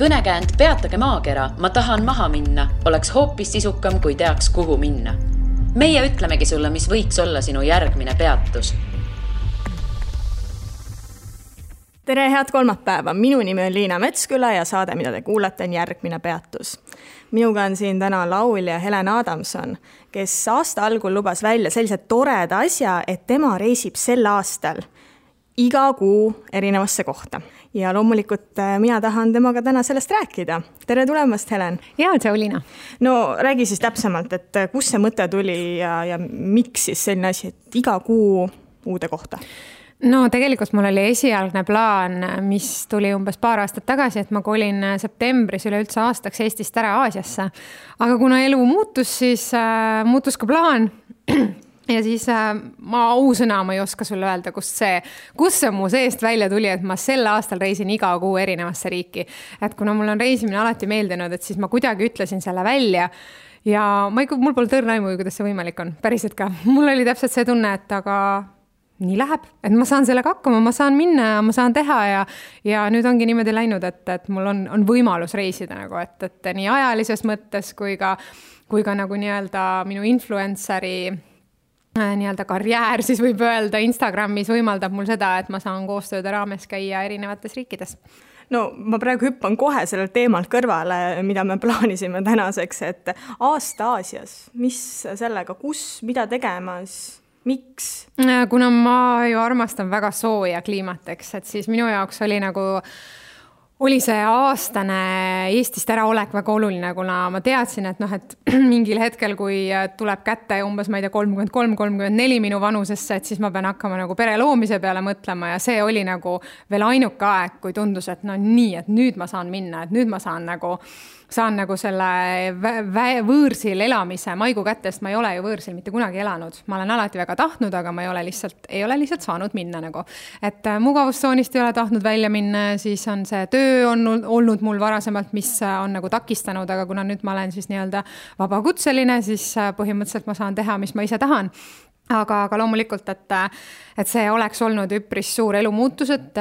kõnekäänd Peatage maakera, ma tahan maha minna, oleks hoopis sisukam, kui teaks, kuhu minna. meie ütlemegi sulle, mis võiks olla sinu järgmine peatus tere, head kolmapäeva, minu nimi on Liina Metsküla ja saade, mida te kuulate, on Järgmine peatus. minuga on siin täna laulja Helen Adamson, kes aasta algul lubas välja sellise toreda asja, et tema reisib sel aastal iga kuu erinevasse kohta. Ja loomulikult äh, mina tahan temaga täna sellest rääkida. tere tulemast, Helen! jaa, tšau, Liina! no räägi siis täpsemalt, et äh, kust see mõte tuli ja, ja miks siis selline asi, et iga kuu uude kohta? no tegelikult mul oli esialgne plaan, mis tuli umbes paar aastat tagasi, et ma kolin septembris üleüldse aastaks Eestist ära Aasiasse. aga kuna elu muutus, siis äh, muutus ka plaan ja siis äh, ma ausõna, ma ei oska sulle öelda, kust see, kust see mu seest välja tuli, et ma sel aastal reisin iga kuu erinevasse riiki. et kuna mul on reisimine alati meeldinud, et siis ma kuidagi ütlesin selle välja ja ma ei, mul pole tõrna aimu, kuidas see võimalik on, päriselt ka. mul oli täpselt see tunne, et aga nii läheb, et ma saan sellega hakkama, ma saan minna ja ma saan teha ja, ja nüüd ongi niimoodi läinud, et, et mul on, on võimalus reisida nagu, et, et nii ajalises mõttes kui ka, kui ka nagu nii-öelda minu influencer'i nii-öelda karjäär siis võib öelda Instagramis võimaldab mul seda, et ma saan koostööde raames käia erinevates riikides no ma praegu hüppan kohe sellelt teemalt kõrvale, mida me plaanisime tänaseks, et aasta Aasias, mis sellega, kus, mida tegemas miks? Äh, kuna ma ju armastan väga sooja kliimat, eks, et siis minu jaoks oli nagu oli see aastane Eestist äraolek väga oluline, kuna ma teadsin, et noh, et mingil hetkel, kui tuleb kätte umbes, ma ei tea, kolmkümmend kolm, kolmkümmend neli minu vanusesse, et siis ma pean hakkama nagu pere loomise peale mõtlema ja see oli nagu veel ainuke aeg, kui tundus, et no nii, et nüüd ma saan minna, et nüüd ma saan nagu saan nagu selle võõrsil elamise maigu kätte, sest ma ei ole ju võõrsil mitte kunagi elanud. ma olen alati väga tahtnud, aga ma ei ole lihtsalt, ei ole lihtsalt saanud minna nagu. et äh, mugavustsoonist ei ole tahtnud välja minna, siis on see töö olnud, olnud mul varasemalt, mis äh, on nagu takistanud, aga kuna nüüd ma olen siis nii-öelda vabakutseline, siis äh, põhimõtteliselt ma saan teha, mis ma ise tahan aga, aga loomulikult, et, et see oleks olnud üpris suur elumuutus, et,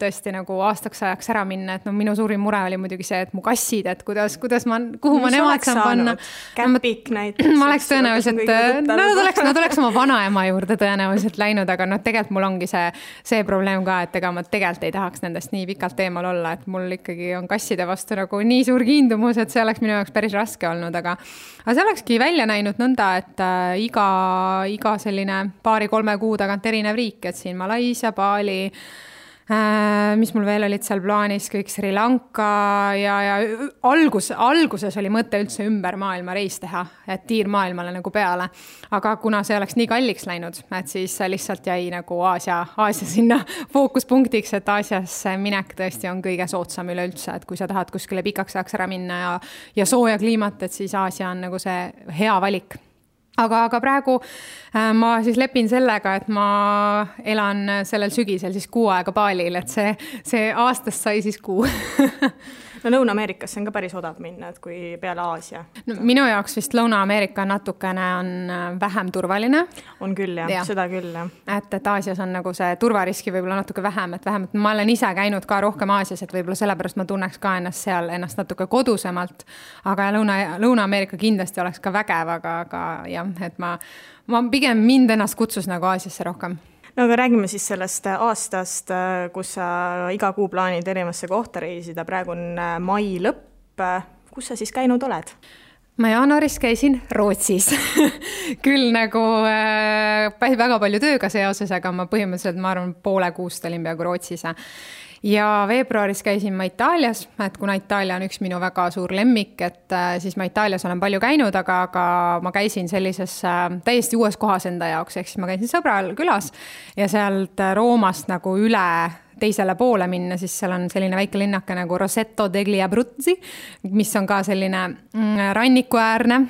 tõesti nagu aastaks ajaks ära minna, et no minu suurim mure oli muidugi see, et mu kassid, et kuidas, kuidas ma, kuhu Mis ma nemad saan panna. käpik näiteks. ma oleks tõenäoliselt, no nad oleks, nad oleks oma vanaema juurde tõenäoliselt läinud, aga noh, tegelikult mul ongi see, see probleem ka, et ega ma tegelikult ei tahaks nendest nii pikalt eemal olla, et mul ikkagi on kasside vastu nagu nii suur kiindumus, et see oleks minu jaoks päris raske olnud, aga, aga see olekski välja näinud nõnda, et äh, iga, iga selline paari-kolme kuu tagant erinev riik, et siin Malaisia, Bali äh,, mis mul veel olid seal plaanis, kõik Sri Lanka ja, ja algus, alguses oli mõte üldse ümber maailma reis teha, et tiir maailmale nagu peale. aga kuna see oleks nii kalliks läinud, et siis lihtsalt jäi nagu Aasia, Aasia sinna fookuspunktiks, et Aasiasse minek tõesti on kõige soodsam üleüldse, et kui sa tahad kuskile pikaks ajaks ära minna ja, ja sooja kliimat, et siis Aasia on nagu see hea valik aga, aga praegu äh, ma siis lepin sellega, et ma elan sellel sügisel siis kuu aega Balil, et see, see aastast sai siis kuu no Lõuna-Ameerikasse on ka päris odav minna, et kui peale Aasia no,. minu jaoks vist Lõuna-Ameerika natukene on äh, vähem turvaline. on küll jah ja., seda küll jah. et, et Aasias on nagu see turvariski võib-olla natuke vähem, et vähemalt ma olen ise käinud ka rohkem Aasias, et võib-olla sellepärast ma tunneks ka ennast seal ennast natuke kodusemalt. aga Lõuna, Lõuna-Ameerika kindlasti oleks ka vägev, aga, aga jah, et ma, ma pigem mind ennast kutsus nagu Aasiasse rohkem no aga räägime siis sellest aastast, kus sa iga kuu plaanid erinevasse kohta reisida, praegu on äh, mai lõpp. kus sa siis käinud oled? ma jaanuaris käisin Rootsis küll nagu äh, väga palju tööga seoses, aga ma põhimõtteliselt, ma arvan, poole kuust olin peaaegu Rootsis ja veebruaris käisin ma Itaalias, et kuna Itaalia on üks minu väga suur lemmik, et äh, siis ma Itaalias olen palju käinud, aga, aga ma käisin sellises äh, täiesti uues kohas enda jaoks, ehk siis ma käisin sõbral külas ja sealt Roomast nagu üle teisele poole minna, siis seal on selline väike linnake nagu Rosetto degli Abruzzi, mis on ka selline mm, rannikuäärne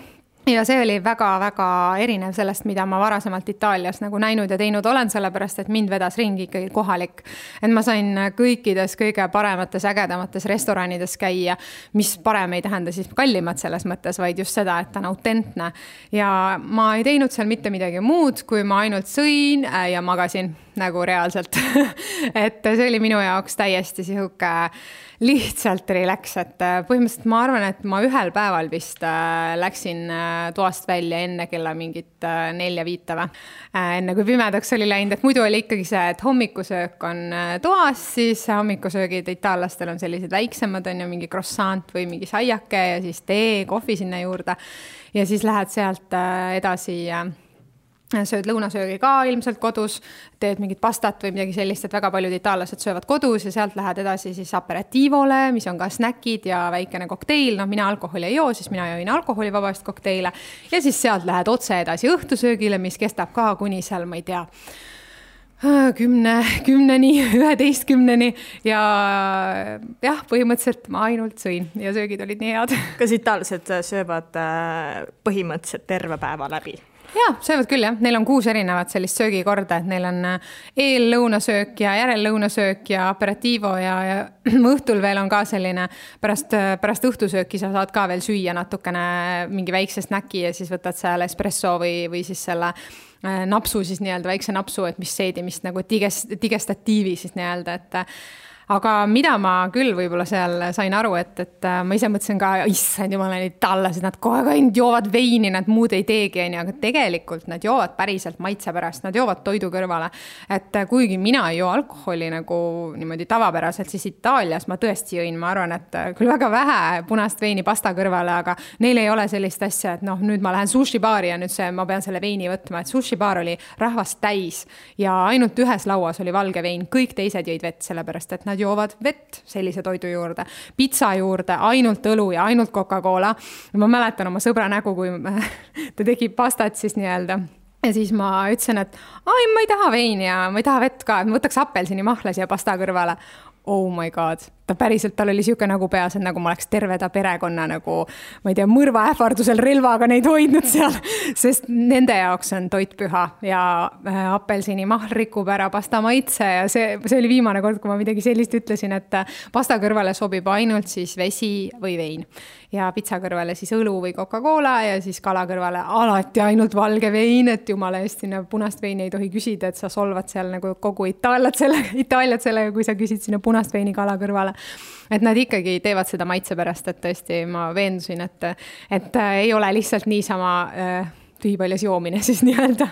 ja see oli väga-väga erinev sellest, mida ma varasemalt Itaalias nagu näinud ja teinud olen, sellepärast et mind vedas ringi ikkagi kohalik. et ma sain kõikides kõige paremates, ägedamates restoranides käia, mis parem ei tähenda siis kallimad selles mõttes, vaid just seda, et ta on autentne. ja ma ei teinud seal mitte midagi muud, kui ma ainult sõin äh, ja magasin nagu reaalselt et see oli minu jaoks täiesti sihuke lihtsalt relax, et äh, põhimõtteliselt ma arvan, et ma ühel päeval vist äh, läksin äh, toast välja enne kella mingit nelja-viite või. enne kui pimedaks oli läinud, et muidu oli ikkagi see, et hommikusöök on toas, siis hommikusöögid itaallastel on sellised väiksemad, on ju, mingi croissant või mingi saiake ja siis tee, kohvi sinna juurde. ja siis lähed sealt edasi sööd lõunasöögi ka ilmselt kodus, teed mingit pastat või midagi sellist, et väga paljud itaallased söövad kodus ja sealt lähed edasi siis aperitiivole, mis on ka snäkid ja väikene kokteil, noh, mina alkoholi ei joo, siis mina jõin alkoholivabast kokteile. ja siis sealt lähed otse edasi õhtusöögile, mis kestab ka kuni seal, ma ei tea kümne, kümneni, üheteistkümneni ja jah, põhimõtteliselt ma ainult sõin ja söögid olid nii head. kas itaallased söövad äh, põhimõtteliselt terve päeva läbi? Jaa, söövad küll jah, neil on kuus erinevat sellist söögikorda, et neil on äh, eellõunasöök ja järellõunasöök ja aperitiivo ja, ja õhtul veel on ka selline, pärast, äh, pärast õhtusööki sa saad ka veel süüa natukene mingi väikse snäki ja siis võtad seal espresso või, või siis selle äh, napsu siis nii-öelda, väikse napsu, et mis seedimist nagu digest-, digestatiivi siis nii-öelda, et aga mida ma küll võib-olla seal sain aru, et, et äh, ma ise mõtlesin ka, issand jumal, need itaallased, nad kogu aeg ainult joovad veini, nad muud ei teegi, onju, aga tegelikult nad joovad päriselt maitse pärast, nad joovad toidu kõrvale. et äh, kuigi mina ei joo alkoholi nagu niimoodi tavapäraselt, siis Itaalias ma tõesti jõin, ma arvan, et äh, küll väga vähe punast veini pasta kõrvale, aga neil ei ole sellist asja, et noh, nüüd ma lähen sushibaari ja nüüd see, ma pean selle veini võtma, et sushibaar oli rahvast täis ja ainult ühes lauas oli valge vein, kõik teised jõid vett, sellepärast et nad nad joovad vett sellise toidu juurde, pitsa juurde ainult õlu ja ainult Coca-Cola. ma mäletan oma sõbra nägu, kui ta tegi pastat siis nii-öelda ja siis ma ütlesin, et ai, ma ei taha veini ja ma ei taha vett ka, et ma võtaks apelsinimahla siia pasta kõrvale. Oh my god ta päriselt, tal oli niisugune nägu peas, et nagu ma oleks terve ta perekonna nagu, ma ei tea, mõrva ähvardusel relvaga neid hoidnud seal, sest nende jaoks on toit püha ja äh, apelsinimahl rikub ära pasta maitse ja see, see oli viimane kord, kui ma midagi sellist ütlesin, et äh, pasta kõrvale sobib ainult siis vesi või vein. Ja pitsa kõrvale siis õlu või Coca-Cola ja siis kala kõrvale alati ainult valge vein, et jumala eest sinna punast veini ei tohi küsida, et sa solvad seal nagu kogu Itaaliat selle, Itaaliat sellega, kui sa küsid sinna punast veini kala kõrvale et nad ikkagi teevad seda maitse pärast, et tõesti ma veendusin, et, et äh, ei ole lihtsalt niisama äh, tühipaljas joomine siis nii-öelda.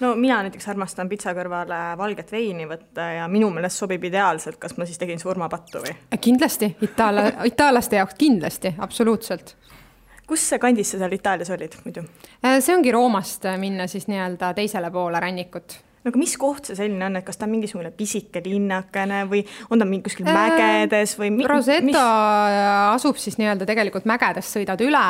no mina näiteks armastan pitsa kõrvale valget veini võtta ja minu meelest sobib ideaalselt, kas ma siis tegin surmapattu või? kindlasti, itaalla, itaallaste jaoks kindlasti, absoluutselt kus kandis sa seal Itaalias olid muidu? Äh, see ongi Roomast minna siis nii-öelda teisele poole rannikut no aga mis koht see selline on, et kas ta on mingisugune pisike linnakene või on ta mingi kuskil mägedes või mi? Rosetta mis? asub siis nii-öelda tegelikult mägedest sõidad üle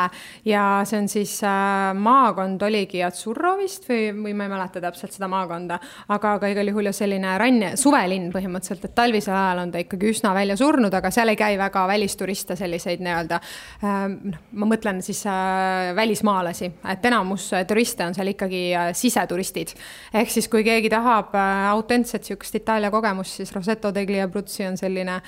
ja see on siis äh, maakond oligi Azzurro vist või, või ma ei mäleta täpselt seda maakonda, aga, aga igal juhul ju selline rann, suvelinn põhimõtteliselt, et talvisel ajal on ta ikkagi üsna välja surnud, aga seal ei käi väga välisturiste, selliseid nii-öelda äh,, noh, ma mõtlen siis äh, välismaalasi, et enamus turiste on seal ikkagi äh, siseturistid. ehk siis, kui keegi keegi tahab äh, autentset niisugust Itaalia kogemust, siis Rosetto degli Abruzzi on selline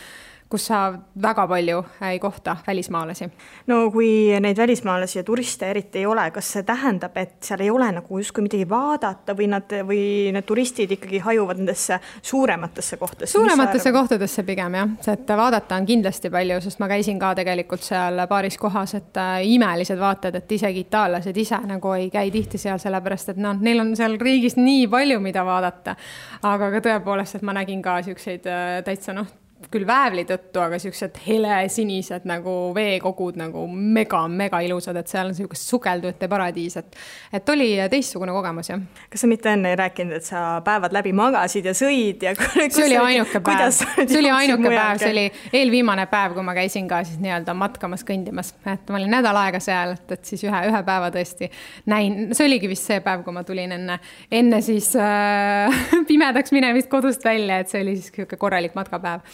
kus sa väga palju ei kohta välismaalasi. no kui neid välismaalasi ja turiste eriti ei ole, kas see tähendab, et seal ei ole nagu justkui midagi vaadata või nad või need turistid ikkagi hajuvad nendesse suurematesse kohtadesse? suurematesse kohtadesse pigem jah, et vaadata on kindlasti palju, sest ma käisin ka tegelikult seal paaris kohas, et äh, imelised vaated, et isegi itaallased ise nagu ei käi tihti seal, sellepärast et noh, neil on seal riigis nii palju, mida vaadata. aga ka tõepoolest, et ma nägin ka siukseid äh, täitsa noh küll väävli tõttu, aga siuksed helesinised nagu veekogud nagu mega-mega ilusad, et seal on siukest sukeldujate paradiis, et, et oli teistsugune kogemus, jah. kas sa mitte enne ei rääkinud, et sa päevad läbi magasid ja sõid ja? see oli ainuke päev, see oli ainuke päev, see oli eelviimane päev, kui ma käisin ka siis nii-öelda matkamas, kõndimas, et ma olin nädal aega seal, et, et siis ühe, ühe päeva tõesti näin, see oligi vist see päev, kui ma tulin enne, enne siis äh, pimedaks minemist kodust välja, et see oli siis niisugune korralik matkapäev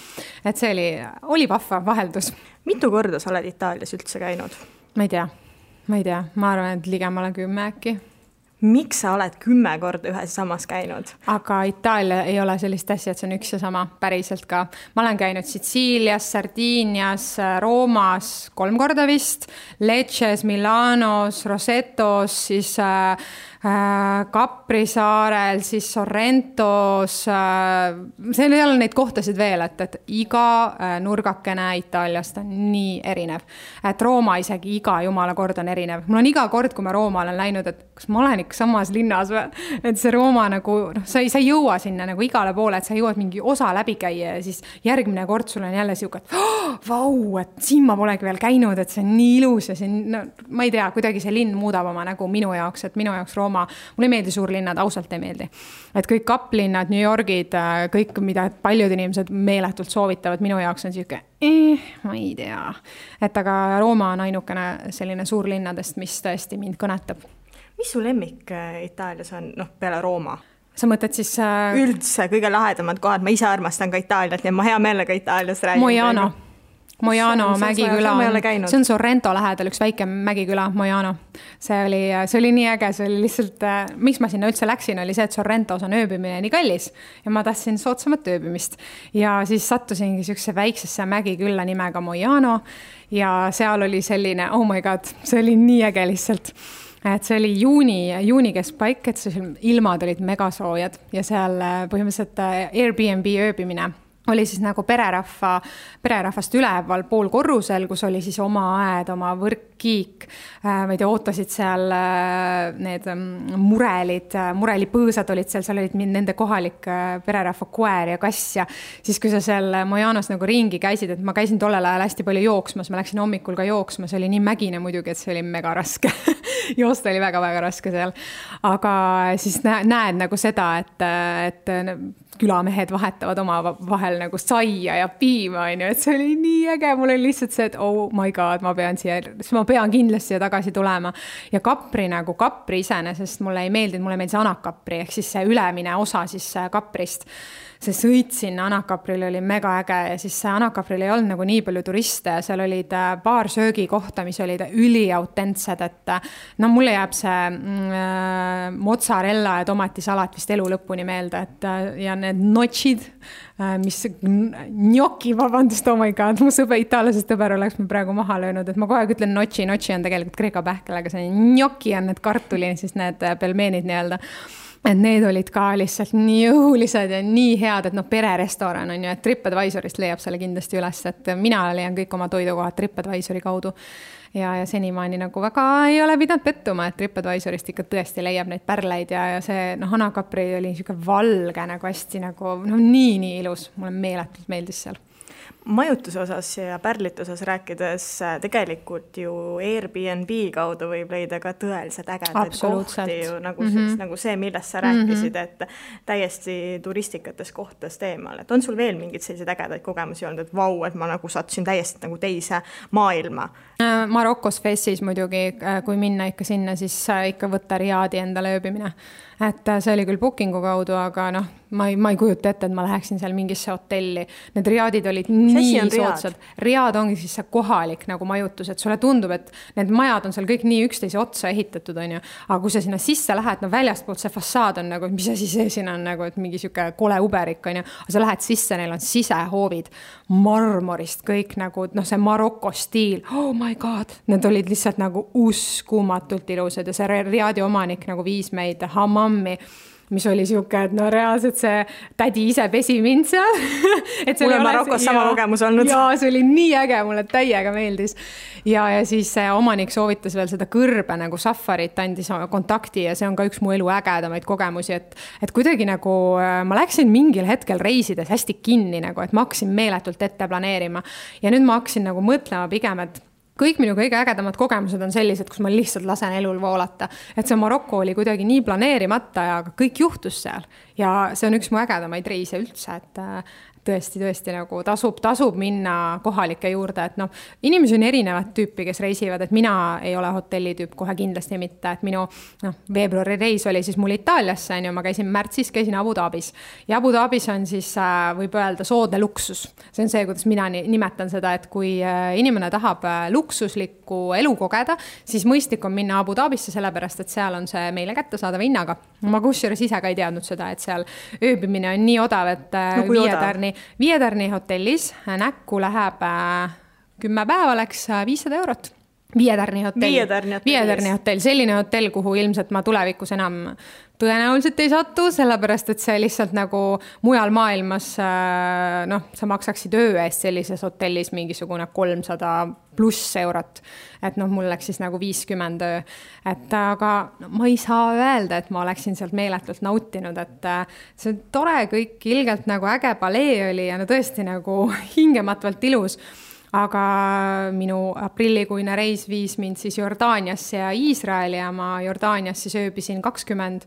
et see oli, oli vahva vaheldus. mitu korda sa oled Itaalias üldse käinud? ma ei tea, ma ei tea, ma arvan, et ligemale kümme äkki miks sa oled kümme korda ühes samas käinud? aga Itaalia ei ole sellist asja, et see on üks ja sama, päriselt ka. ma olen käinud Sitsiilias, Sardiinias, Roomas kolm korda vist, Lecces, Milanos, Rosettos, siis äh, Capri saarel, siis Sorrentos, seal ei ole neid kohtasid veel, et, et iga nurgakene Itaaliast on nii erinev. et Rooma isegi iga jumala kord on erinev, mul on iga kord, kui ma Rooma olen läinud, et kas ma olen ikka samas linnas või, et see Rooma nagu noh, sa ei, sa ei jõua sinna nagu igale poole, et sa jõuad mingi osa läbi käia ja siis järgmine kord sul on jälle sihuke, et oh, vau, et siin ma polegi veel käinud, et see on nii ilus ja siin, no ma ei tea, kuidagi see linn muudab oma nägu minu jaoks, et minu jaoks Rooma, mulle ei meeldi suurlinnad, ausalt ei meeldi. et kõik kaplinnad, New Yorgid, kõik, mida paljud inimesed meeletult soovitavad, minu jaoks on sihuke eh, ma ei tea. et aga Rooma on ainukene selline suurlinnadest, mis tõesti mind kõnetab mis su lemmik äh, Itaalias on, noh, peale Rooma? sa mõtled siis äh...? üldse kõige lahedamad kohad, ma ise armastan ka Itaaliat ja ma hea meelega Itaaliast räägin. Mojano. Mojano mägiküla see on Sorrento lähedal üks väike mägiküla, Mojano. see oli, see oli nii äge, see oli lihtsalt, äh, miks ma sinna üldse läksin, oli see, et Sorrentos on ööbimine nii kallis ja ma tahtsin soodsamat ööbimist. ja siis sattusingi siuksesse väiksesse mägikülla nimega Mojano ja seal oli selline, oh my god, see oli nii äge lihtsalt et see oli juuni, juuni keskpaik, et see ilmad olid megasoojad ja seal äh, põhimõtteliselt äh, Airbnb ööbimine oli siis nagu pererahva, pererahvast üleval poolkorrusel, kus oli siis oma aed, oma võrkkiik. Äh, tea, ootasid seal need mm, murelid, murelipõõsad olid seal, seal olid nende kohalik pererahva koer ja kass ja siis, kui sa seal Mojanos nagu ringi käisid, et ma käisin tollel ajal hästi palju jooksmas, ma läksin hommikul ka jooksma, see oli nii mägine muidugi, et see oli mega raske joosta oli väga-väga raske seal. aga siis näed nagu seda, et, et külamehed vahetavad omavahel nagu saia ja piima, on ju, et see oli nii äge, mul oli lihtsalt see, et oh my god, ma pean siia, ma pean kindlasti siia tagasi tulema. ja kapri nagu, kapri iseenesest mulle ei meeldinud, mulle meeldis anakapri ehk siis see ülemine osa siis kaprist see sõit sinna Anakapril oli mega äge ja siis Anakapril ei olnud nagu nii palju turiste ja seal olid äh, paar söögikohta, mis olid üliautentsed, et äh, no mulle jääb see mm, äh, mozzarella ja tomatisalat vist elu lõpuni meelde, et ja need notšid, mis, gnocchi, vabandust, oh my god, mu sõber, itaallasest sõber oleks mul praegu maha löönud, et ma kogu aeg ütlen notši, notši on tegelikult kreeka pähkel, aga see gnocchi on need kartuli, siis need pelmeenid nii-öelda et need olid ka lihtsalt nii jõulised ja nii head, et noh, pererestoran on ju, et Tripadvisorist leiab selle kindlasti üles, et mina leian kõik oma toidukohad Tripadvisori kaudu. ja, ja senimaani nagu väga ei ole pidanud pettuma, et Tripadvisorist ikka tõesti leiab neid pärleid ja, ja see noh, Hanakapri oli niisugune valge nagu hästi nagu noh, nii, nii ilus, mulle meeletult meeldis seal majutuse osas ja pärlite osas rääkides, äh, tegelikult ju Airbnb kaudu võib leida ka tõeliselt ägedaid kohti ju nagu mm, -hmm. nagu see, millest sa rääkisid mm, -hmm. et täiesti turistikatest kohtadest eemal, et on sul veel mingeid selliseid ägedaid kogemusi olnud, et vau, et ma nagu sattusin täiesti nagu teise maailma? Äh, Marokos Fessis muidugi, äh, kui minna ikka sinna, siis ikka võtta riaadi endale ööbimine et äh, see oli küll booking'u kaudu, aga noh, ma ei, ma ei kujuta ette, et ma läheksin seal mingisse hotelli. Need riadid olid nii soodsad. riad ongi siis see kohalik nagu majutus, et sulle tundub, et need majad on seal kõik nii üksteise otsa ehitatud, on ju. aga kui sa sinna sisse lähed, no väljastpoolt see fassaad on nagu, mis asi see siin on nagu, et mingi sihuke kole uberik, on ju. aga sa lähed sisse, neil on sisehoovid marmorist kõik nagu noh, see Maroko stiil, oh my god, need olid lihtsalt nagu uskumatult ilusad ja see riadi omanik nagu viis meid hammam programmi mis oli sihuke, et no reaalselt see tädi ise pesi mind seal mul on Marokos sama kogemus olnud. ja see oli nii äge, mulle täiega meeldis. ja, ja siis omanik soovitas veel seda kõrbe nagu safarit, andis kontakti ja see on ka üks mu elu ägedamaid kogemusi, et, et kuidagi nagu äh, ma läksin mingil hetkel reisides hästi kinni nagu, et ma hakkasin meeletult ette planeerima ja nüüd ma hakkasin nagu mõtlema pigem, et kõik minu kõige ägedamad kogemused on sellised, kus ma lihtsalt lasen elul voolata. et see Maroko oli kuidagi nii planeerimata ja kõik juhtus seal ja see on üks mu ägedamaid reise üldse, et, tõesti, tõesti nagu tasub, tasub minna kohalike juurde, et noh, inimesi on erinevat tüüpi, kes reisivad, et mina ei ole hotellitüüp kohe kindlasti mitte, et minu noh, veebruari reis oli siis mul Itaaliasse on ju, ma käisin märtsis, käisin Abu Dhabis ja Abu Dhabis on siis äh, võib öelda soodne luksus. see on see, kuidas mina nimetan seda, et kui äh, inimene tahab äh, luksuslikku elu kogeda, siis mõistlik on minna Abu Dhabisse, sellepärast et seal on see meile kättesaadava hinnaga. ma kusjuures ise ka ei teadnud seda, et seal ööbimine on nii odav, et no, viie tärni viie tärni hotellis näkku läheb äh, kümme päeva läks äh, viissada eurot. Viie tärni hotell. Viie tärni hotell, selline hotell, kuhu ilmselt ma tulevikus enam tõenäoliselt ei satu, sellepärast et see lihtsalt nagu mujal maailmas äh, noh, sa maksaksid öö eest sellises hotellis mingisugune kolmsada pluss eurot. et noh, mul läks siis nagu viiskümmend öö, et aga no, ma ei saa öelda, et ma oleksin sealt meeletult nautinud, et äh, see tore kõik, ilgelt nagu äge palee oli ja no tõesti nagu hingematvalt ilus aga minu aprillikuine reis viis mind siis Jordaaniasse ja Iisraeli ja ma Jordaanias siis ööbisin kakskümmend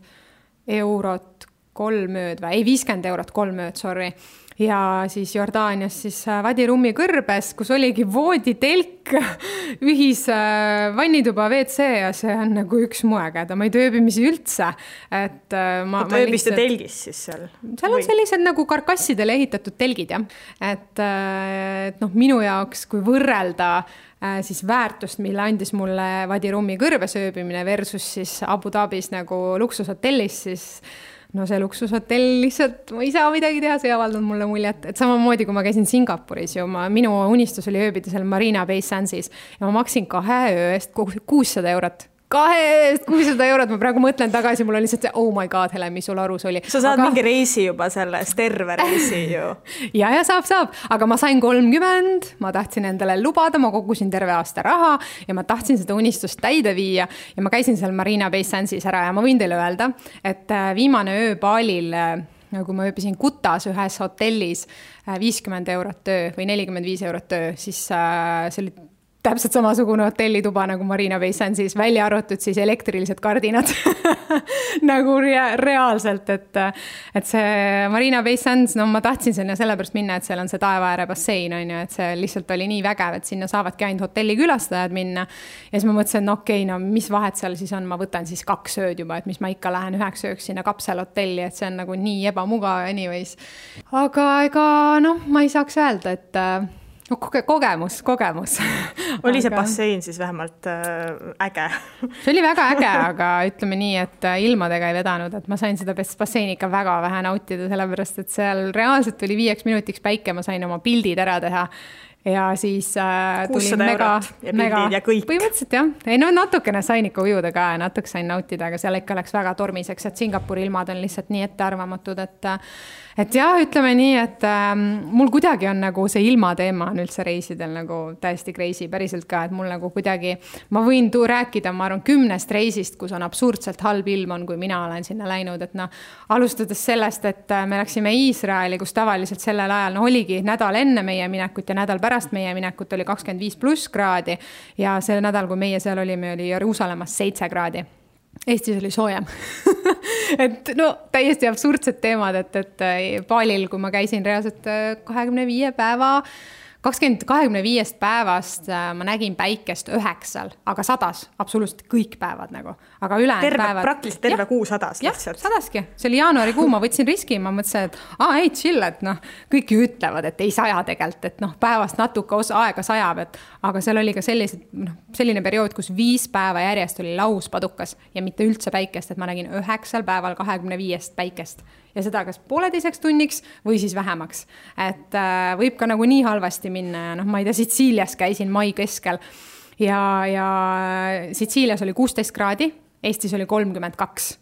eurot kolm ööd või ei, viiskümmend eurot kolm ööd, sorry ja siis Jordaanias siis äh, Vadirummi kõrbes, kus oligi vooditelk, ühis äh, vannituba, WC ja see on nagu üks mu ägedamaid ööbimisi üldse. et äh, ma. oota, ööbiste lihtsalt... telgis siis seal? seal on või? sellised nagu karkassidele ehitatud telgid jah, et, et noh, minu jaoks, kui võrrelda siis väärtust, mille andis mulle Vadirummi kõrbes ööbimine versus siis Abu Dhabis nagu luksushotellis, siis no see luksushotell lihtsalt, ma ei saa midagi teha, see ei avaldanud mulle muljet, et samamoodi, kui ma käisin Singapuris ju, ma, minu unistus oli ööbida seal Marina Bay Sandsis ja ma maksin kahe öö eest kuussada eurot kahe eest kuussada eurot, ma praegu mõtlen tagasi, mul on lihtsalt see oh my god, Helen, mis sul arus oli. sa saad aga... mingi reisi juba sellest, terve reisi ju. Ja, ja saab, saab, aga ma sain kolmkümmend, ma tahtsin endale lubada, ma kogusin terve aasta raha ja ma tahtsin seda unistust täide viia. Ja ma käisin seal Marina Bay Sandsis ära ja ma võin teile öelda, et äh, viimane öö baalil äh, kui ma ööbisin Kutas ühes hotellis äh, viiskümmend eurot öö või nelikümmend viis eurot öö, siis see oli täpselt samasugune hotellituba nagu Marina Bay Sandsis, välja arvatud siis elektrilised kardinad nagu rea reaalselt, et, et see Marina Bay Sands, no ma tahtsin sinna sellepärast minna, et seal on see taeva ääre bassein, on ju, et see lihtsalt oli nii vägev, et sinna saavadki ainult hotellikülastajad minna. ja siis ma mõtlesin, no okei okay,, no mis vahet seal siis on, ma võtan siis kaks ööd juba, et mis ma ikka lähen üheks ööks sinna kapselhotelli, et see on nagu nii ebamugav anyways. aga ega noh, ma ei saaks öelda, et no koge-, kogemus, kogemus. Oli see bassein siis vähemalt äh, äge? See oli väga äge, aga ütleme nii, et äh, ilmadega ei vedanud, et ma sain seda basseini ikka väga vähe nautida, sellepärast et seal reaalselt tuli viieks minutiks päike, ma sain oma pildid ära teha. Ja siis äh, tuli mega, mega, põhimõtteliselt jah, ei no natukene sain ikka ujuda ka ja natuke sain nautida, aga seal ikka läks väga tormiseks, et Singapuri ilmad on lihtsalt nii ettearvamatud, et äh, et jah, ütleme nii, et äh, mul kuidagi on nagu see ilmateema on üldse reisidel nagu täiesti crazy, päriselt ka, et mul nagu kuidagi, ma võin tuu rääkida, ma arvan, kümnest reisist, kus on absurdselt halb ilm on, kui mina olen sinna läinud, et noh, alustades sellest, et äh, me läksime Iisraeli, kus tavaliselt sellel ajal, no oligi nädal enne meie minekut ja nädal pärast meie minekut oli kakskümmend viis pluss kraadi. Ja see nädal, kui meie seal olime, oli Jeruusalemmas seitse kraadi Eestis oli soojem. Et no täiesti absurdsed teemad, et, et baalil, kui ma käisin reaalselt äh, kahekümne viie päeva kakskümmend, kahekümne viiest päevast äh, ma nägin päikest üheksal, aga sadas absoluutselt kõik päevad nagu, aga ülejäänud päevad. praktiliselt terve ja, kuu sadas lihtsalt. sadaski, see oli jaanuarikuu, ma võtsin riski, ma mõtlesin, et aa ei chill, et noh, kõik ju ütlevad, et ei saja tegelikult, et noh, päevast natuke osa aega sajab, et aga seal oli ka sellised, noh, selline periood, kus viis päeva järjest oli lauspadukas ja mitte üldse päikest, et ma nägin üheksal päeval kahekümne viiest päikest ja seda kas pooleteiseks tunniks või siis vähemaks. et äh, võib ka nagu nii halvasti minna ja noh, ma ei tea, Sitsiilias käisin mai keskel ja, ja Sitsiilias oli kuusteist kraadi, Eestis oli kolmkümmend kaks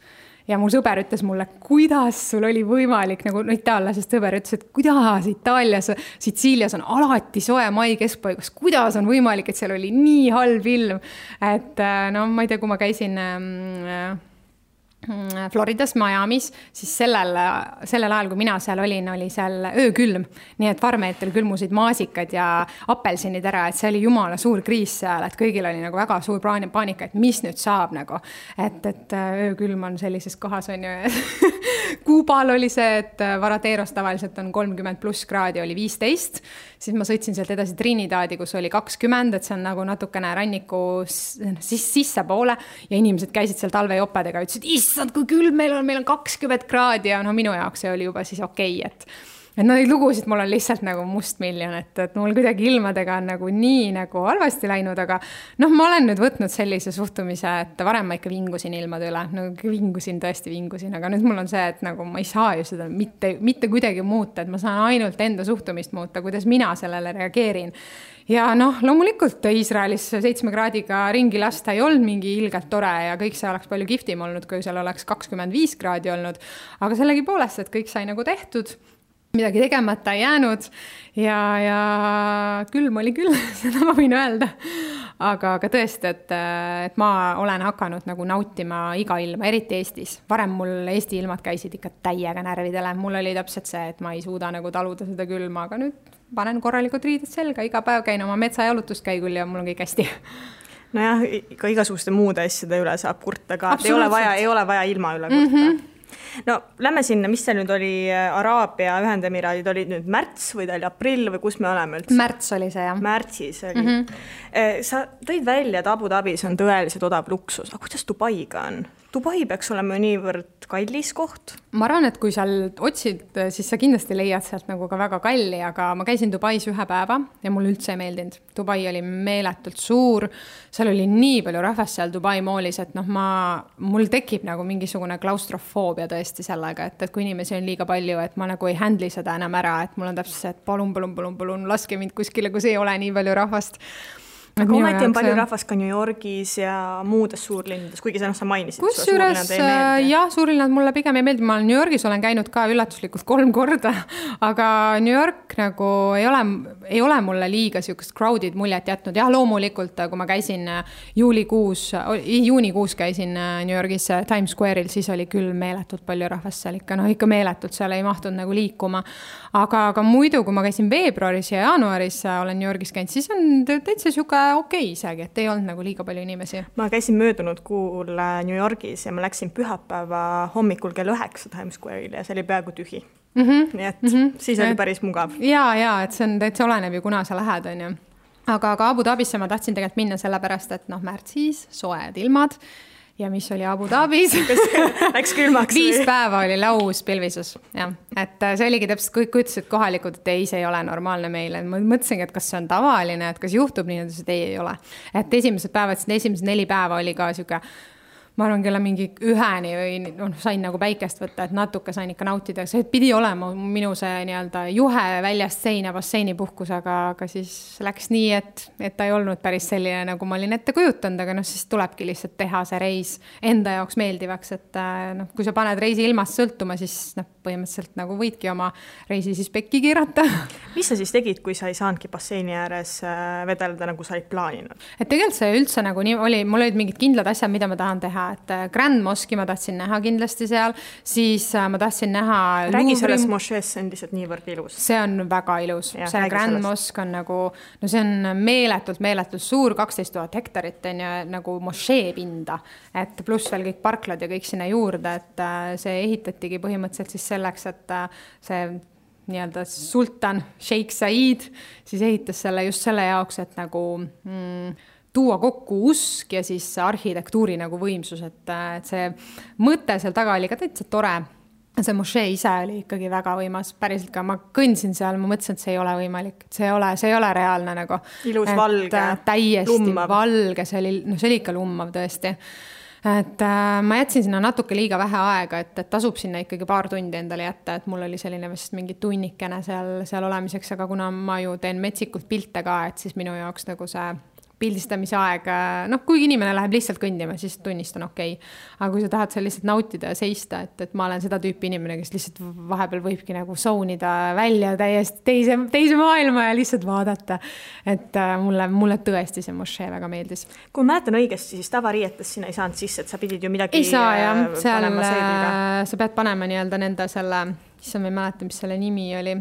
ja mu sõber ütles mulle, kuidas sul oli võimalik nagu no itaallasest sõber ütles, et kuidas Itaalias, Sitsiilias on alati soe mai keskpaigas, kuidas on võimalik, et seal oli nii halb ilm. et äh, no ma ei tea, kui ma käisin äh, Floridas, Miami's, siis sellel, sellel ajal, kui mina seal olin, oli seal öökülm. nii et farmeetel külmusid maasikad ja apelsinid ära, et see oli jumala suur kriis seal, et kõigil oli nagu väga suur paanika, et mis nüüd saab nagu. et, et äh, öökülm on sellises kohas, on ju Kuubal oli see, et äh, Varaderos tavaliselt on kolmkümmend pluss kraadi, oli viisteist. Siis ma sõitsin sealt edasi Trinidadi, kus oli kakskümmend, et see on nagu natukene ranniku siis sissepoole. Ja inimesed käisid seal talvejopedega, ütlesid, issand, kui külm meil on, meil on kakskümmend kraadi. Ja no minu jaoks see oli juba siis okei okay,, et et no neid lugusid mul on lihtsalt nagu mustmiljon, et, et mul kuidagi ilmadega on nagu nii nagu halvasti läinud, aga noh, ma olen nüüd võtnud sellise suhtumise, et varem ma ikka vingusin ilmade üle, no vingusin, tõesti vingusin, aga nüüd mul on see, et nagu ma ei saa ju seda mitte, mitte kuidagi muuta, et ma saan ainult enda suhtumist muuta, kuidas mina sellele reageerin. Ja noh, loomulikult Iisraelis seitsme kraadiga ringi lasta ei olnud mingi ilgelt tore ja kõik see oleks palju kihvtim olnud, kui seal oleks kakskümmend viis kraadi olnud. aga sellegipoolest, et kõik sai nagu tehtud midagi tegemata ei jäänud. Ja, ja külm oli küll seda ma võin öelda. aga, aga tõesti, et, et ma olen hakanud nagu nautima iga ilma, eriti Eestis. varem mul Eesti ilmad käisid ikka täiega närvidele, mul oli täpselt see, et ma ei suuda nagu taluda seda külma, aga nüüd panen korralikud riided selga, iga päev käin oma metsajalutuskäigul ja mul on kõik hästi. Nojah, ka igasuguste muude asjade üle saab kurta ka, ei ole vaja, ei ole vaja ilma üle kurta. Mm. -hmm no lähme sinna, mis see nüüd oli, Araabia Ühendemiraadid olid nüüd märts või ta oli aprill või kus me oleme üldse? märts oli see jah. märtsis oli mm. -hmm. sa tõid välja, et Abu Dhabis on tõeliselt odav luksus, aga kuidas Dubaiga on? Dubai peaks olema ju niivõrd kallis koht. ma arvan, et kui seal otsid, siis sa kindlasti leiad sealt nagu ka väga kalli, aga ma käisin Dubais ühe päeva ja mulle üldse ei meeldinud. Dubai oli meeletult suur, seal oli nii palju rahvast seal Dubai moolis, et noh, ma, mul tekib nagu mingisugune klaustrofoobia tõesti sellega, et, et kui inimesi on liiga palju, et ma nagu ei handle'i seda enam ära, et mul on täpselt see, et palun, palun, palun, palun laske mind kuskile, kus ei ole nii palju rahvast aga ometi on palju rahvast ka New Yorgis ja muudes suurlinnades, kuigi sa noh, sa mainisid. kusjuures äh, jah, suurlinnad mulle pigem ei meeldi, ma olen New Yorgis olen käinud ka üllatuslikult kolm korda, aga New York nagu ei ole, ei ole mulle liiga sihukest crowded muljet jätnud, jah, loomulikult, kui ma käisin äh, juulikuus, juunikuus käisin äh, New Yorgis Times Square'il, siis oli küll meeletult palju rahvast seal ikka, noh ikka meeletult, seal ei mahtunud nagu liikuma. aga, aga muidu, kui ma käisin veebruaris ja jaanuaris olen New Yorgis käinud, siis on täitsa sihuke okei okay isegi, et ei olnud nagu liiga palju inimesi. ma käisin möödunud kuul äh, New Yorgis ja ma läksin pühapäeva hommikul kell üheksa Times Square'ile ja see oli peaaegu tühi mm. -hmm. nii et mm -hmm. siis oli päris mugav. ja, ja et see on täitsa oleneb ju, kuna sa lähed, on ju. aga, aga Abu Dhabisse ma tahtsin tegelikult minna sellepärast, et noh, märtsis soojad ilmad ja mis oli Abu Dhabis Läks külmaks viis päeva oli laus pilvisus, jah. et äh, see oligi täpselt, kõik ütlesid kohalikud, et ei, see ei ole normaalne meile. ma mõtlesingi, et kas see on tavaline, et kas juhtub nii, nad ütlesid ei, ei ole. et esimesed päevad, esimesed neli päeva oli ka sihuke ma arvan, kella mingi üheni või noh, sain nagu päikest võtta, et natuke sain ikka nautida, see pidi olema minu see nii-öelda juhe väljast seina basseinipuhkus, aga, aga siis läks nii, et, et ta ei olnud päris selline, nagu ma olin ette kujutanud, aga noh, siis tulebki lihtsalt teha see reis enda jaoks meeldivaks, et äh, noh, kui sa paned reisi ilmast sõltuma, siis noh, põhimõtteliselt nagu võidki oma reisi siis pekki keerata. mis sa siis tegid, kui sa ei saanudki basseini ääres äh, vedelda, nagu sa olid plaaninud? et tegelikult see üldse nagu nii oli, mul olid mingid kindlad asjad, mida ma tahan teha, et äh, Grand Mosque'i ma tahtsin näha kindlasti seal, siis äh, ma tahtsin näha. räägi sellest mošeest, see on lihtsalt niivõrd ilus. see on väga ilus, see Grand sellest. Mosque on nagu, no see on meeletult, meeletult suur, kaksteist tuhat hektarit on ju nagu mošee pinda. et pluss veel kõik parklad ja kõik sinna juurde, et see ehitatigi põhimõtteliselt siis selleks, et see nii-öelda sultan Sheikh Said siis ehitas selle just selle jaoks, et nagu mm, tuua kokku usk ja siis arhitektuuri nagu võimsus, et, et see mõte seal taga oli ka täitsa tore. see mošee ise oli ikkagi väga võimas, päriselt ka, ma kõndsin seal, ma mõtlesin, et see ei ole võimalik, see ei ole, see ei ole reaalne nagu. ilus et, valge. täiesti lummav. valge, see oli, noh, see oli ikka lummav tõesti et äh, ma jätsin sinna natuke liiga vähe aega, et, et tasub sinna ikkagi paar tundi endale jätta, et mul oli selline vist mingi tunnikene seal, seal olemiseks, aga kuna ma ju teen metsikult pilte ka, et siis minu jaoks nagu see pildistamise aeg, noh, kui inimene läheb lihtsalt kõndima, siis tunnistan, okei okay.. aga kui sa tahad seal lihtsalt nautida ja seista, et, et ma olen seda tüüpi inimene, kes lihtsalt vahepeal võibki nagu zone ida välja täiesti teise, teise maailma ja lihtsalt vaadata. et äh, mulle, mulle tõesti see mošee väga meeldis. kui ma mäletan õigesti, siis tavariietes sinna ei saanud sisse, et sa pidid ju midagi. ei saa jah, äh, seal äh, sa pead panema nii-öelda nende selle, issand, ma ei mäleta, mis selle nimi oli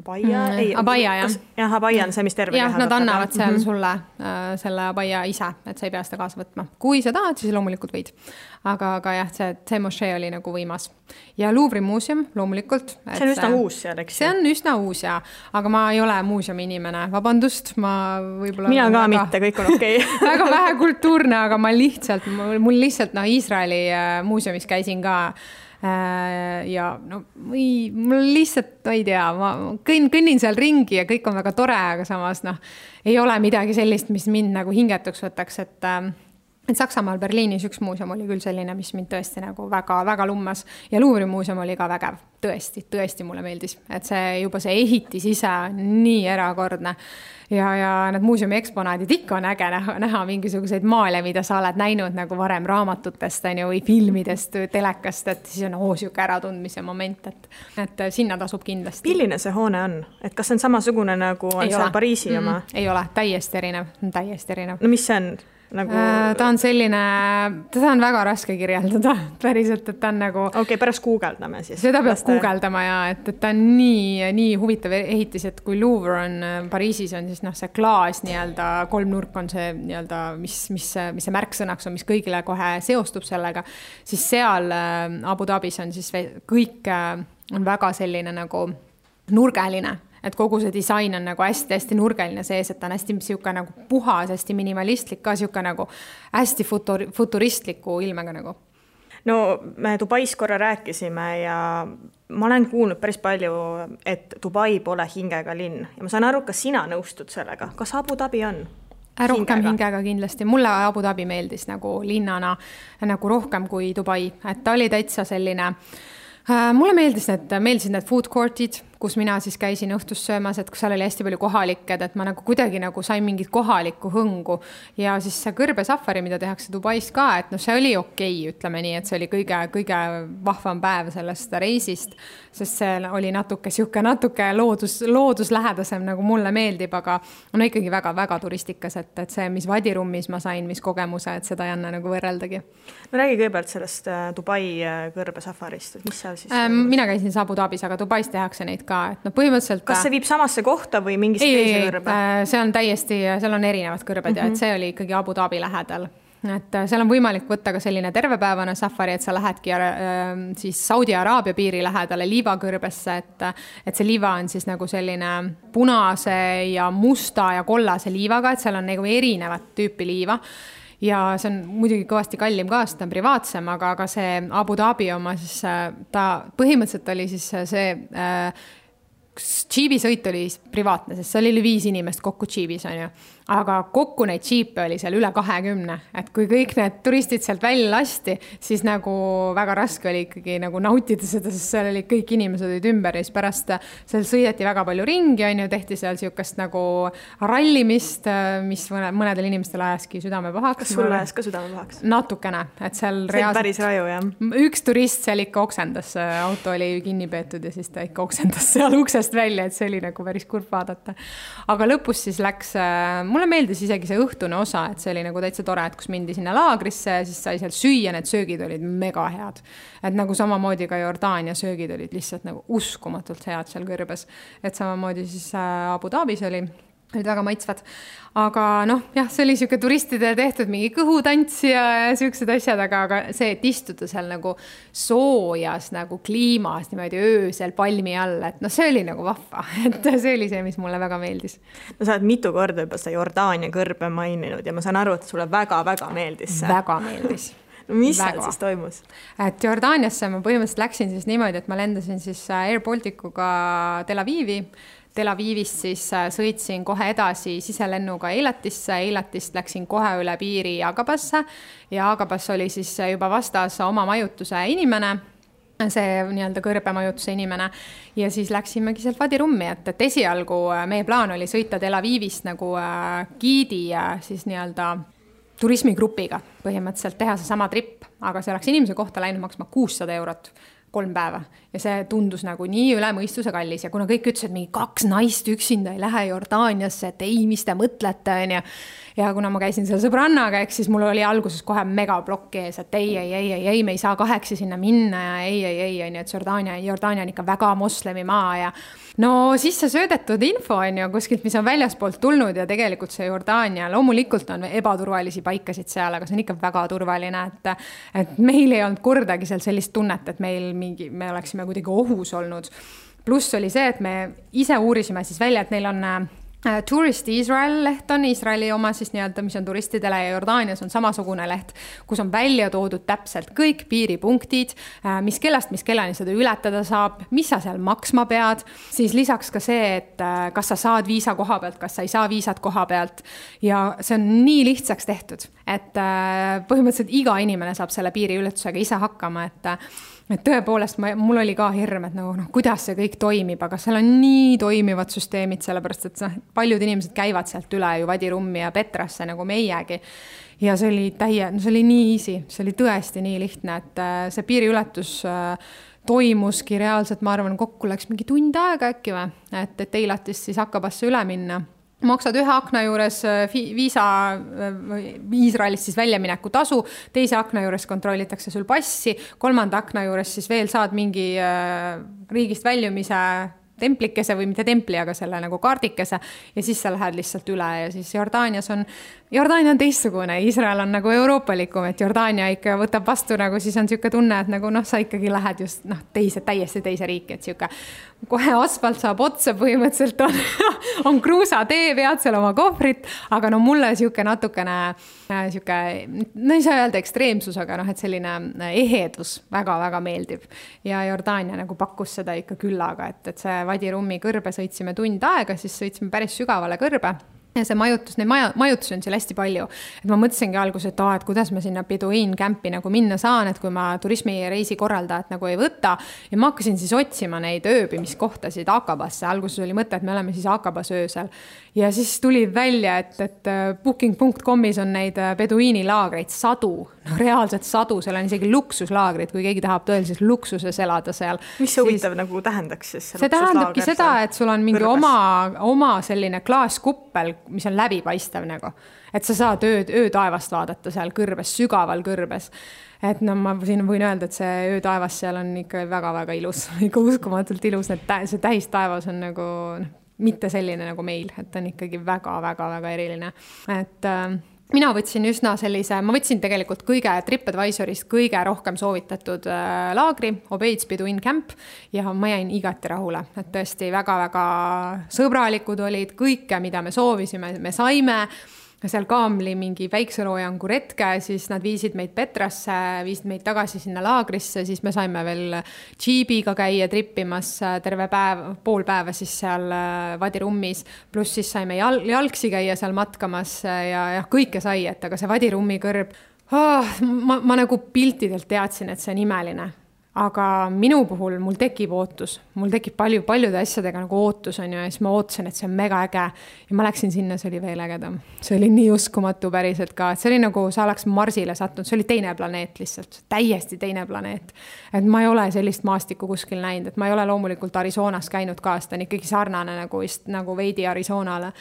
Abaia mm,, ei. Abaia jah. jah, Abaia on see, mis terve jah, nad annavad seal mm -hmm. sulle äh, selle Abaia ise, et sa ei pea seda kaasa võtma. kui sa tahad, siis loomulikult võid. aga, aga jah, see, see mošee oli nagu võimas. ja Louvre'i muuseum loomulikult. see on üsna äh, uus seal, eks ju? see on üsna uus ja, aga ma ei ole muuseumi inimene, vabandust, ma võib-olla. mina ka väga, mitte, kõik on okei okay. väga vähe kultuurne, aga ma lihtsalt, mul lihtsalt noh, Iisraeli äh, muuseumis käisin ka ja no või mul lihtsalt, ma ei tea, ma kõnn, kõnnin seal ringi ja kõik on väga tore, aga samas noh, ei ole midagi sellist, mis mind nagu hingetuks võtaks, et et Saksamaal Berliinis üks muuseum oli küll selline, mis mind tõesti nagu väga-väga lummas ja Luuvri muuseum oli ka vägev, tõesti, tõesti mulle meeldis, et see juba see ehitis ise on nii erakordne. ja, ja need muuseumi eksponaadid ikka on äge näha, näha mingisuguseid maale, mida sa oled näinud nagu varem raamatutest on ju või filmidest, telekast, et siis on oo sihuke äratundmise moment, et, et sinna tasub kindlasti. milline see hoone on, et kas see on samasugune nagu on ei seal ole. Pariisi oma mm? -hmm. ei ole, täiesti erinev, täiesti erinev. no mis see on? Nagu äh,? ta on selline, teda on väga raske kirjeldada päriselt, et ta on nagu. okei okay,, pärast guugeldame siis. seda peab Laste... guugeldama ja et, et ta on nii, nii huvitav ehitis, et kui Louvre on äh, Pariisis on siis noh, see klaas nii-öelda kolmnurk on see nii-öelda, mis, mis, mis see märksõnaks on, mis kõigile kohe seostub sellega, siis seal äh, Abu Dhabis on siis kõik on väga selline nagu nurgeline et kogu see disain on nagu hästi-hästi nurgeline sees, et ta on hästi niisugune nagu puhas, hästi minimalistlik ka niisugune nagu hästi futur-, futuristliku ilmega nagu. no me Dubais korra rääkisime ja ma olen kuulnud päris palju, et Dubai pole hingega linn ja ma saan aru, kas sina nõustud sellega, kas Abu Dhabi on? Äh, rohkem hingega. hingega kindlasti, mulle Abu Dhabi meeldis nagu linnana nagu rohkem kui Dubai, et ta oli täitsa selline äh, mulle meeldis need, meeldisid need food court'id kus mina siis käisin õhtust söömas, et seal oli hästi palju kohalikke, et ma nagu kuidagi nagu sain mingit kohalikku hõngu. ja siis see kõrbesafari, mida tehakse Dubais ka, et noh, see oli okei okay,, ütleme nii, et see oli kõige-kõige vahvam päev sellest reisist. sest see oli natuke sihuke, natuke loodus, looduslähedasem, nagu mulle meeldib, aga no ikkagi väga-väga turistikas, et, et see, mis Vadirummis ma sain, mis kogemuse, et seda ei anna nagu võrreldagi. no räägi kõigepealt sellest äh, Dubai äh, kõrbesafarist, et mis seal siis ähm,? mina käisin Abu Dhabis, aga Dubais tehakse neid ka, et noh, põhimõtteliselt. kas see viib samasse kohta või mingisse teise kõrbe? Äh, see on täiesti, seal on erinevad kõrbed mm -hmm. ja et mhm. see oli ikkagi Abu Dhabi lähedal et äh, seal on võimalik võtta ka selline tervepäevane safari, et sa lähedki äh, siis Saudi Araabia piiri lähedale liivakõrbesse, et, et see liiva on siis nagu selline punase ja musta ja kollase liivaga, et seal on nagu erinevat tüüpi liiva ja see on muidugi kõvasti kallim ka, sest ta on privaatsem, aga, aga see Abu Dhabi oma siis ta põhimõtteliselt oli siis see äh, džiibi sõit oli privaatne, sest seal oli viis inimest kokku džiibis, on ju aga kokku neid džiipe oli seal üle kahekümne, et kui kõik need turistid sealt välja lasti, siis nagu väga raske oli ikkagi nagu nautida seda, sest seal olid kõik inimesed olid ümber ja siis pärast seal sõideti väga palju ringi, on ju, tehti seal niisugust nagu rallimist, mis mõne, mõnedel inimestel ajaski südame pahaks. kas sul ajas ka südame pahaks? natukene, et seal see reaalselt. päris raju, jah. üks turist seal ikka oksendas, auto oli kinni peetud ja siis ta ikka oksendas seal uksest välja, et see oli nagu päris kurb vaadata. aga lõpus siis läks, mul mulle meeldis isegi see õhtune osa, et see oli nagu täitsa tore, et kus mindi sinna laagrisse ja siis sai seal süüa, need söögid olid mega head. et nagu samamoodi ka Jordaania söögid olid lihtsalt nagu uskumatult head seal kõrbes. et samamoodi siis äh, Abu Dhabis oli olid väga maitsvad. aga noh, jah, see oli sihuke turistidele tehtud mingi kõhutants ja, ja siuksed asjad, aga, aga see, et istuda seal nagu soojas nagu kliimas niimoodi öösel palmi all, et noh, see oli nagu vahva, et see oli see, mis mulle väga meeldis. no sa oled mitu korda juba seda Jordaania kõrbe maininud ja ma saan aru, et sulle väga-väga meeldis see. väga meeldis no mis Väga. seal siis toimus? et Jordaaniasse ma põhimõtteliselt läksin siis niimoodi, et ma lendasin siis Air Balticuga Tel Avivi Tel Avivist siis äh, sõitsin kohe edasi siselennuga Eilatisse, Eilatist läksin kohe üle piiri Agabasse ja Agabas oli siis juba vastas oma majutuse inimene see nii-öelda kõrbemajutuse inimene. Ja siis läksimegi sealt Vadirummi, et, et esialgu äh, meie plaan oli sõita Tel Avivist nagu äh, giidi äh, siis nii-öelda turismigrupiga põhimõtteliselt teha seesama trip, aga see oleks inimese kohta läinud maksma kuussada eurot kolm päeva ja see tundus nagu nii üle mõistuse kallis ja kuna kõik ütlesid, mingi kaks naist üksinda ei lähe Jordaaniasse, et ei, mis te mõtlete, onju. ja kuna ma käisin seal sõbrannaga, eks siis mul oli alguses kohe megaplokk ees, et ei, ei, ei, ei, ei, me ei saa kahekesi sinna minna ja ei, ei, ei, onju, et Jordaania, Jordaania on ikka väga moslemimaa ja no siis see söödetud info on ju kuskilt, mis on väljaspoolt tulnud ja tegelikult see Jordaania, loomulikult on ebaturvalisi paikasid seal, aga see on ikka väga turvaline, et et meil ei olnud kordagi seal sellist tunnet, et meil mingi, me oleksime kuidagi ohus olnud. pluss oli see, et me ise uurisime siis välja, et neil on Äh, Tourist Israel leht on Iisraeli oma siis nii-öelda, mis on turistidele ja Jordaanias on samasugune leht, kus on välja toodud täpselt kõik piiripunktid, äh, mis kellast, mis kellani seda ületada saab, mis sa seal maksma pead, siis lisaks ka see, et äh, kas sa saad viisa koha pealt, kas sa ei saa viisat koha pealt. ja see on nii lihtsaks tehtud, et põhimõtteliselt iga inimene saab selle piiriületusega ise hakkama, et et tõepoolest ma, mul oli ka hirm, et nagu noh, kuidas see kõik toimib, aga seal on nii toimivad süsteemid, sellepärast et noh, paljud inimesed käivad sealt üle ju Vadirummi ja Petrasse nagu meiegi. ja see oli täie, no see oli nii easy, see oli tõesti nii lihtne, et äh, see piiriületus äh, toimuski reaalselt, ma arvan, kokku läks mingi tund aega äkki või, et, et Eilatist siis Akabasse üle minna maksad ühe akna juures äh, viisa äh, Iisraelist siis väljamineku tasu, teise akna juures kontrollitakse sul passi, kolmanda akna juures siis veel saad mingi äh, riigist väljumise templikese või mitte templi, aga selle nagu kaardikese ja siis sa lähed lihtsalt üle ja siis Jordaanias on Jordaania on teistsugune, Iisrael on nagu euroopalikum, et Jordaania ikka võtab vastu nagu siis on niisugune tunne, et nagu noh, sa ikkagi lähed just noh, teise, täiesti teise riiki, et niisugune kohe asfalt saab otsa, põhimõtteliselt on, on kruusatee, vead seal oma kohvrit, aga no mulle niisugune natukene niisugune, no ei saa öelda ekstreemsus, aga noh, et selline ehedus väga-väga meeldib. ja Jordaania nagu pakkus seda ikka küllaga, et, et see Vadi Rummi kõrbe sõitsime tund aega, siis sõitsime päris sügavale kõrbe ja see majutus, neid maja, majutusi on seal hästi palju. et ma mõtlesingi alguses, et aa, et kuidas ma sinna Beduin camp'i nagu minna saan, et kui ma turismireisi korraldajat nagu ei võta. ja ma hakkasin siis otsima neid ööbimiskohtasid Akabasse, alguses oli mõte, et me oleme siis Akabas öösel. ja siis tuli välja, et, et äh, booking.com'is on neid äh, laagreid sadu, no reaalselt sadu, seal on isegi luksuslaagrid, kui keegi tahab tõelises luksuses elada seal. mis see huvitav nagu tähendaks siis? see tähendabki seda, et sul on mingi kõrbes. oma, oma selline klaaskuppel mis on läbipaistev nagu. et sa saad ööd, öötaevast vaadata seal kõrbes, sügaval kõrbes. et no ma siin võin öelda, et see öötaevas seal on ikka väga-väga ilus, ikka uskumatult ilus, need, see täistaevas on nagu noh, mitte selline nagu meil, et on ikkagi väga-väga-väga eriline, et äh, mina võtsin üsna sellise, ma võtsin tegelikult kõige TripAdvisorist kõige rohkem soovitatud äh, laagri, Obeid Spiduin Camp ja ma jäin igati rahule, et tõesti väga-väga sõbralikud olid, kõike, mida me soovisime, me saime seal Kaamli mingi päikseloojangu retke, siis nad viisid meid Petrasse, viisid meid tagasi sinna laagrisse, siis me saime veel džiibiga käia trippimas terve päev, pool päeva siis seal äh, Vadirummis. pluss siis saime jal-, jalgsi käia seal matkamas ja jah, kõike sai, et aga see Vadirummi kõrb oh,, ma, ma nagu piltidelt teadsin, et see on imeline aga minu puhul mul tekib ootus, mul tekib palju, paljude asjadega nagu ootus on ju ja siis ma ootasin, et see on mega äge. ja ma läksin sinna, see oli veel ägedam. see oli nii uskumatu päriselt ka, et see oli nagu sa oleks Marsile sattunud, see oli teine planeet lihtsalt, täiesti teine planeet. et ma ei ole sellist maastikku kuskil näinud, et ma ei ole loomulikult Arizonas käinud ka, sest ta on ikkagi sarnane nagu vist nagu veidi Arizonale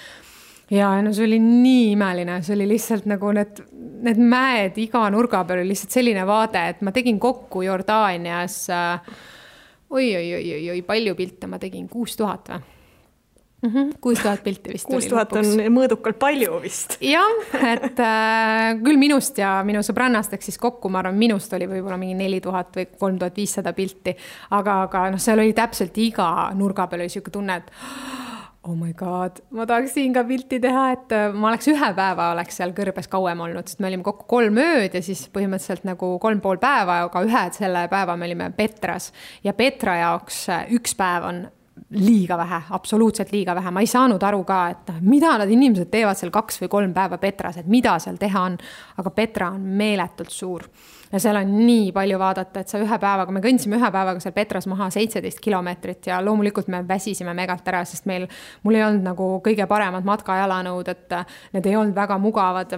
ja no see oli nii imeline, see oli lihtsalt nagu need, need mäed iga nurga peal oli lihtsalt selline vaade, et ma tegin kokku Jordaanias äh, oi-oi-oi-oi, palju pilte ma tegin, kuus tuhat või? Mhm, kuus tuhat pilti vist. kuus tuhat on mõõdukalt palju vist. jah, et äh, küll minust ja minu sõbrannast, ehk siis kokku ma arvan, minust oli võib-olla mingi neli tuhat või kolm tuhat viissada pilti. aga, aga noh, seal oli täpselt iga nurga peal oli sihuke tunne, et oh my god, ma tahaks siin ka pilti teha, et äh, ma oleks ühe päeva oleks seal kõrbes kauem olnud, sest me olime kokku kolm ööd ja siis põhimõtteliselt nagu kolm pool päeva, aga ühe selle päeva me olime Petras. Ja Petra jaoks äh, üks päev on liiga vähe, absoluutselt liiga vähe, ma ei saanud aru ka, et noh, mida need inimesed teevad seal kaks või kolm päeva Petras, et mida seal teha on. aga Petra on meeletult suur ja seal on nii palju vaadata, et sa ühe päevaga, me kõndisime ühe päevaga seal Petras maha seitseteist kilomeetrit ja loomulikult me väsisime megalt ära, sest meil, mul ei olnud nagu kõige paremad matkajalanõud, et need ei olnud väga mugavad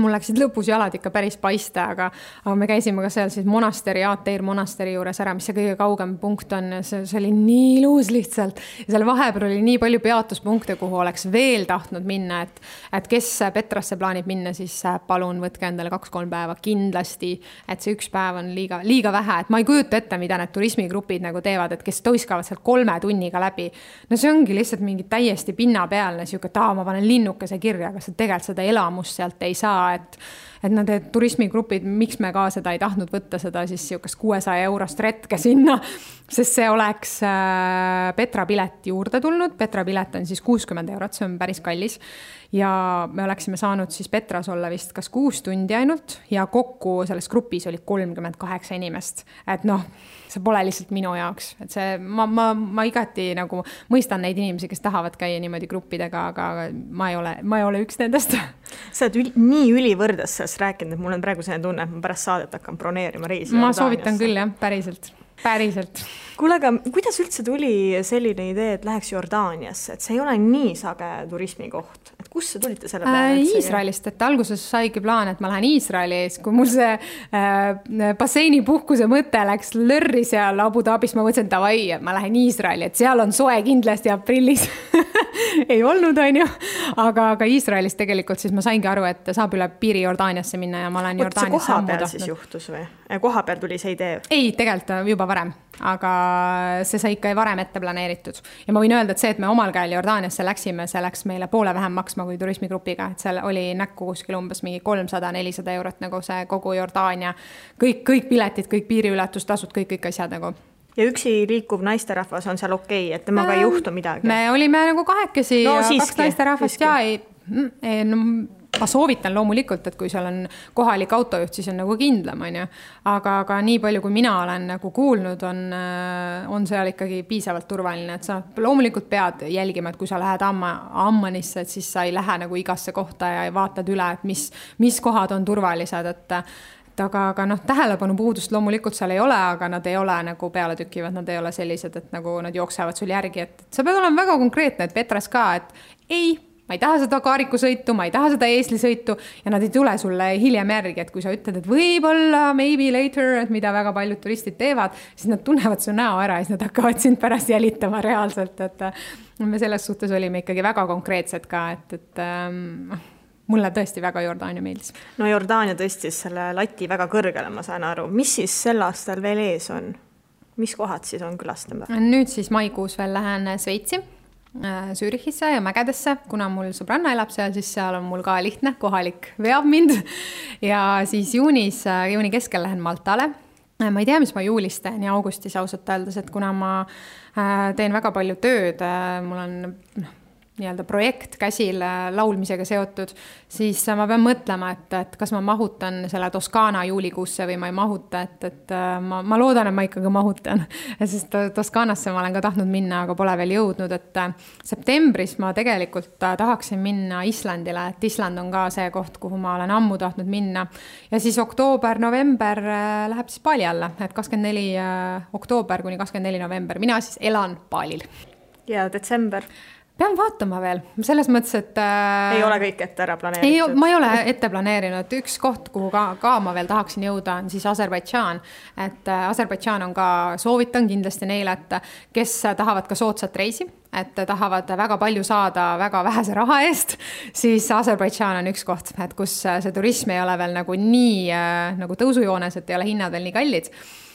mul läksid lõpus jalad ikka päris paista, aga, aga me käisime ka seal siis monasteri, Aateir monasteri juures ära, mis see kõige kaugem punkt on see, see oli nii ilus lihtsalt. seal vahepeal oli nii palju peatuspunkte, kuhu oleks veel tahtnud minna, et, et kes Petrasse plaanib minna, siis palun võtke endale kaks-kolm päeva kindlasti. et see üks päev on liiga, liiga vähe, et ma ei kujuta ette, mida need turismigrupid nagu teevad, et kes toiskavad sealt kolme tunniga läbi. no see ongi lihtsalt mingi täiesti pinnapealne sihuke, et aa, ma panen linnukese kirja, aga sa tegelikult seda elamust sealt ei saa et et need turismigrupid, miks me ka seda ei tahtnud võtta, seda siis niisugust kuuesaja eurost retke sinna, sest see oleks äh, Petra pilet juurde tulnud, Petra pilet on siis kuuskümmend eurot, see on päris kallis. ja me oleksime saanud siis Petras olla vist kas kuus tundi ainult ja kokku selles grupis oli kolmkümmend kaheksa inimest, et noh see pole lihtsalt minu jaoks, et see, ma, ma, ma igati nagu mõistan neid inimesi, kes tahavad käia niimoodi gruppidega, aga ma ei ole, ma ei ole üks nendest. sa oled üli, nii ülivõrdes sellest rääkinud, et mul on praegu selline tunne, et ma pärast saadet hakkan broneerima reisi. ma soovitan küll jah, päriselt päriselt. kuule, aga kuidas üldse tuli selline idee, et läheks Jordaaniasse, et see ei ole nii sage turismikoht, kust te tulite selle peale äh,? Iisraelist, et alguses saigi plaan, et ma lähen Iisraeli ja siis, kui mul see äh, basseinipuhkuse mõte läks lörri seal Abu Dhabis, ma mõtlesin, davai, ma lähen Iisraeli, et seal on soe kindlasti aprillis ei olnud, on ju, aga, aga Iisraelis tegelikult siis ma saingi aru, et saab üle piiri Jordaaniasse minna ja ma olen Jordaaniasse ammu tahtnud. siis juhtus või? koha peal tuli see idee? ei, tegelikult juba varem, aga see sai ikka varem ette planeeritud. ja ma võin öelda, et see, et me omal käel Jordaaniasse läksime, see läks meile poole vähem maksma kui turismigrupiga, et seal oli näkku kuskil umbes mingi kolmsada, nelisada eurot nagu see kogu Jordaania. kõik, kõik piletid, kõik piiriületustasud, kõik, kõik asjad nagu ja üksi liikuv naisterahvas on seal okei okay,, et temaga äh, ei juhtu midagi? me olime nagu kahekesi no, ja siiski, kaks naisterahvast ja ei, mm, ei, no ma soovitan loomulikult, et kui seal on kohalik autojuht, siis on nagu kindlam, on ju. aga, aga nii palju, kui mina olen nagu kuulnud, on, äh, on seal ikkagi piisavalt turvaline, et sa loomulikult pead jälgima, et kui sa lähed Amma, Ammanisse, et siis sa ei lähe nagu igasse kohta ja vaatad üle, et mis, mis kohad on turvalised, et et aga, aga noh, tähelepanupuudust loomulikult seal ei ole, aga nad ei ole nagu pealetükkivad, nad ei ole sellised, et nagu nad jooksevad sul järgi, et sa pead olema väga konkreetne, et Petras ka, et ei ma ei taha seda kaarikusõitu, ma ei taha seda eeslisõitu ja nad ei tule sulle hiljem järgi, et kui sa ütled, et võib-olla maybe later, et mida väga paljud turistid teevad, siis nad tunnevad su näo ära ja siis nad hakkavad sind pärast jälitama reaalselt, et me selles suhtes olime ikkagi väga konkreetsed ka, et, et ähm, mulle tõesti väga Jordaania meeldis. no Jordaania tõstis selle lati väga kõrgele, ma saan aru, mis siis sel aastal veel ees on? mis kohad siis on külastamata? nüüd siis maikuus veel lähen Šveitsi Äh, Zürichisse ja mägedesse, kuna mul sõbranna elab seal, siis seal on mul ka lihtne, kohalik veab mind. ja siis juunis, äh, juuni keskel lähen Maltale. Äh, ma ei tea, mis ma juulis teen ja augustis ausalt öeldes, et kuna ma teen väga palju tööd, mul on noh, nii-öelda projekt käsil äh, laulmisega seotud, siis ma pean mõtlema, et, et kas ma mahutan selle Toskaana juulikuusse või ma ei mahuta, et, et äh, ma, ma loodan, et ma ikkagi mahutan. sest Toskaanasse ma olen ka tahtnud minna, aga pole veel jõudnud, et äh, septembris ma tegelikult tahaksin minna Islandile, et Island on ka see koht, kuhu ma olen ammu tahtnud minna. ja siis oktoober-november läheb siis Bali alla, et kakskümmend neli oktoober kuni kakskümmend neli november, mina siis elan Balil. ja detsember pean vaatama veel, selles mõttes, et äh,. ei ole kõik ette ära planeeritud? ei, ma ei ole ette planeerinud, üks koht, kuhu ka, ka ma veel tahaksin jõuda, on siis Aserbaidžaan. et äh, Aserbaidžaan on ka, soovitan kindlasti neile, et kes tahavad ka soodsat reisi, et tahavad väga palju saada väga vähese raha eest, siis Aserbaidžaan on üks koht, et kus see turism ei ole veel nagu nii äh, nagu tõusujoones, et ei ole hinnad veel nii kallid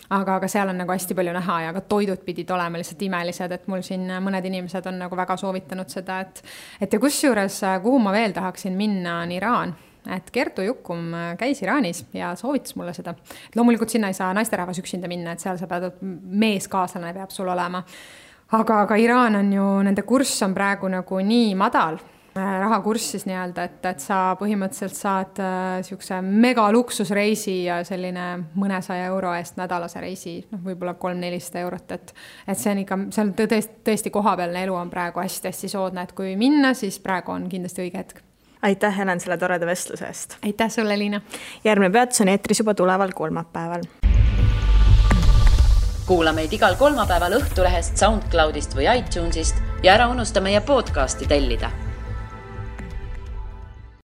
aga, aga seal on nagu hästi palju näha ja ka toidud pidid olema lihtsalt imelised, et mul siin mõned inimesed on nagu väga soovitanud seda, et et ja kusjuures, kuhu ma veel tahaksin minna, on Iraan et Kertu Jukum käis Iraanis ja soovitas mulle seda. loomulikult sinna ei saa naisterahvas üksinda minna, et seal sa pead, meeskaaslane peab sul olema. aga, aga Iraan on ju, nende kurss on praegu nagu nii madal Äh, rahakurss siis nii-öelda, et, et sa põhimõtteliselt saad niisuguse äh, megaluksusreisi ja selline mõnesaja euro eest nädalase reisi, noh, võib-olla kolm-nelisada eurot, et et see on ikka, seal tõesti, tõesti kohapealne elu on praegu hästi-hästi soodne, et kui minna, siis praegu on kindlasti õige hetk aitäh, Helen, selle toreda vestluse eest! aitäh sulle, Liina! järgmine peatus on eetris juba tuleval kolmapäeval. kuula meid igal kolmapäeval Õhtulehest, SoundCloudist või iTunesist ja ära unusta meie podcasti tellida